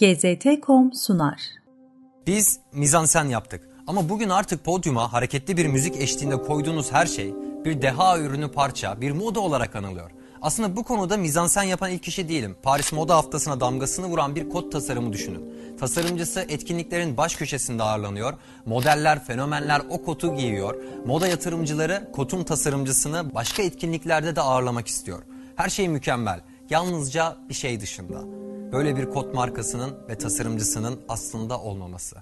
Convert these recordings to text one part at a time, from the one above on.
GZT.com sunar. Biz mizansen yaptık. Ama bugün artık podyuma hareketli bir müzik eşliğinde koyduğunuz her şey bir deha ürünü parça, bir moda olarak anılıyor. Aslında bu konuda mizansen yapan ilk kişi değilim. Paris Moda Haftası'na damgasını vuran bir kot tasarımı düşünün. Tasarımcısı etkinliklerin baş köşesinde ağırlanıyor. Modeller, fenomenler o kotu giyiyor. Moda yatırımcıları kotun tasarımcısını başka etkinliklerde de ağırlamak istiyor. Her şey mükemmel. Yalnızca bir şey dışında. Böyle bir kot markasının ve tasarımcısının aslında olmaması.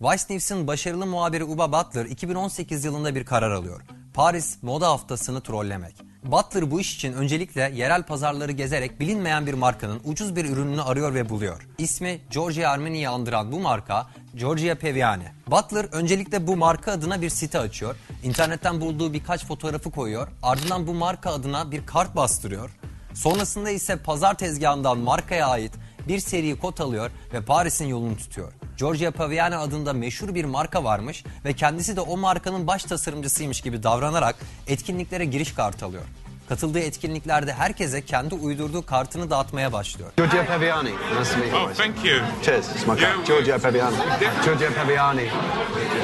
Vice News'in başarılı muhabiri Uba Butler 2018 yılında bir karar alıyor. Paris Moda Haftası'nı trollemek. Butler bu iş için öncelikle yerel pazarları gezerek bilinmeyen bir markanın ucuz bir ürününü arıyor ve buluyor. İsmi Giorgio Armani'yi andıran bu marka Giorgio Paviani. Butler öncelikle bu marka adına bir site açıyor. İnternetten bulduğu birkaç fotoğrafı koyuyor. Ardından bu marka adına bir kart bastırıyor. Sonrasında ise pazar tezgahından markaya ait bir seri kot alıyor ve Paris'in yolunu tutuyor. Giorgio Paviani adında meşhur bir marka varmış ve kendisi de o markanın baş tasarımcısıymış gibi davranarak etkinliklere giriş kartı alıyor. Katıldığı etkinliklerde herkese kendi uydurduğu kartını dağıtmaya başlıyor. Giorgio Paviani. Nice to meet you. Oh, thank you. Cheers. It's my Yeah. Giorgio Paviani. Giorgio Paviani.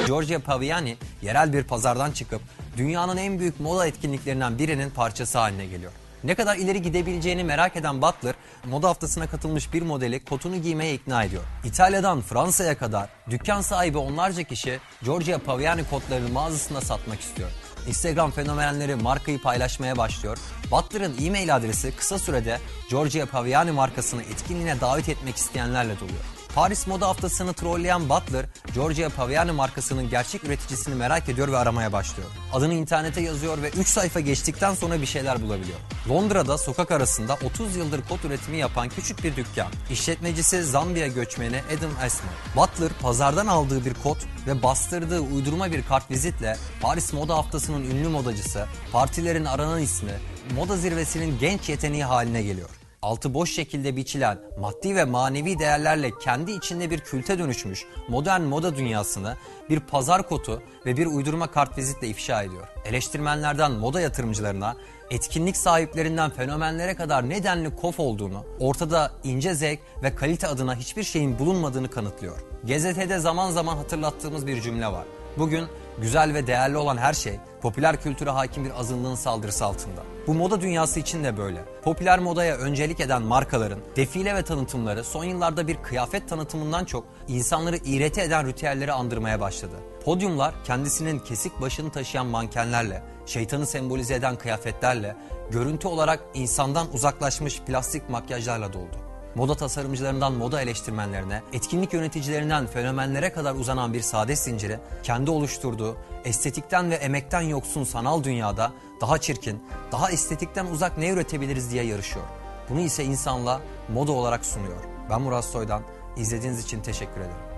Giorgio Paviani yerel bir pazardan çıkıp dünyanın en büyük moda etkinliklerinden birinin parçası haline geliyor. Ne kadar ileri gidebileceğini merak eden Butler, moda haftasına katılmış bir modeli kotunu giymeye ikna ediyor. İtalya'dan Fransa'ya kadar dükkan sahibi onlarca kişi Giorgio Paviani kotlarını mağazasında satmak istiyor. Instagram fenomenleri markayı paylaşmaya başlıyor. Butler'ın e-mail adresi kısa sürede Giorgio Paviani markasını etkinliğine davet etmek isteyenlerle doluyor. Paris Moda Haftası'nı trolleyen Butler, Giorgio Paviani markasının gerçek üreticisini merak ediyor ve aramaya başlıyor. Adını internete yazıyor ve 3 sayfa geçtikten sonra bir şeyler bulabiliyor. Londra'da sokak arasında 30 yıldır kot üretimi yapan küçük bir dükkan. İşletmecisi Zambiya göçmeni Adam Esmer. Butler pazardan aldığı bir kot ve bastırdığı uydurma bir kart vizitle Paris Moda Haftası'nın ünlü modacısı, partilerin aranan ismi, moda zirvesinin genç yeteneği haline geliyor altı boş şekilde biçilen maddi ve manevi değerlerle kendi içinde bir külte dönüşmüş modern moda dünyasını bir pazar kotu ve bir uydurma kartvizitle ifşa ediyor. Eleştirmenlerden moda yatırımcılarına, etkinlik sahiplerinden fenomenlere kadar nedenli kof olduğunu, ortada ince zevk ve kalite adına hiçbir şeyin bulunmadığını kanıtlıyor. GZT'de zaman zaman hatırlattığımız bir cümle var. Bugün güzel ve değerli olan her şey popüler kültüre hakim bir azınlığın saldırısı altında. Bu moda dünyası için de böyle. Popüler modaya öncelik eden markaların defile ve tanıtımları son yıllarda bir kıyafet tanıtımından çok insanları iğreti eden ritüelleri andırmaya başladı. Podyumlar kendisinin kesik başını taşıyan mankenlerle, şeytanı sembolize eden kıyafetlerle, görüntü olarak insandan uzaklaşmış plastik makyajlarla doldu moda tasarımcılarından moda eleştirmenlerine, etkinlik yöneticilerinden fenomenlere kadar uzanan bir saadet zinciri, kendi oluşturduğu, estetikten ve emekten yoksun sanal dünyada daha çirkin, daha estetikten uzak ne üretebiliriz diye yarışıyor. Bunu ise insanla moda olarak sunuyor. Ben Murat Soydan, izlediğiniz için teşekkür ederim.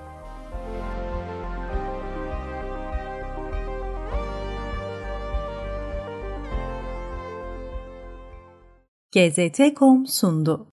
GZT.com sundu.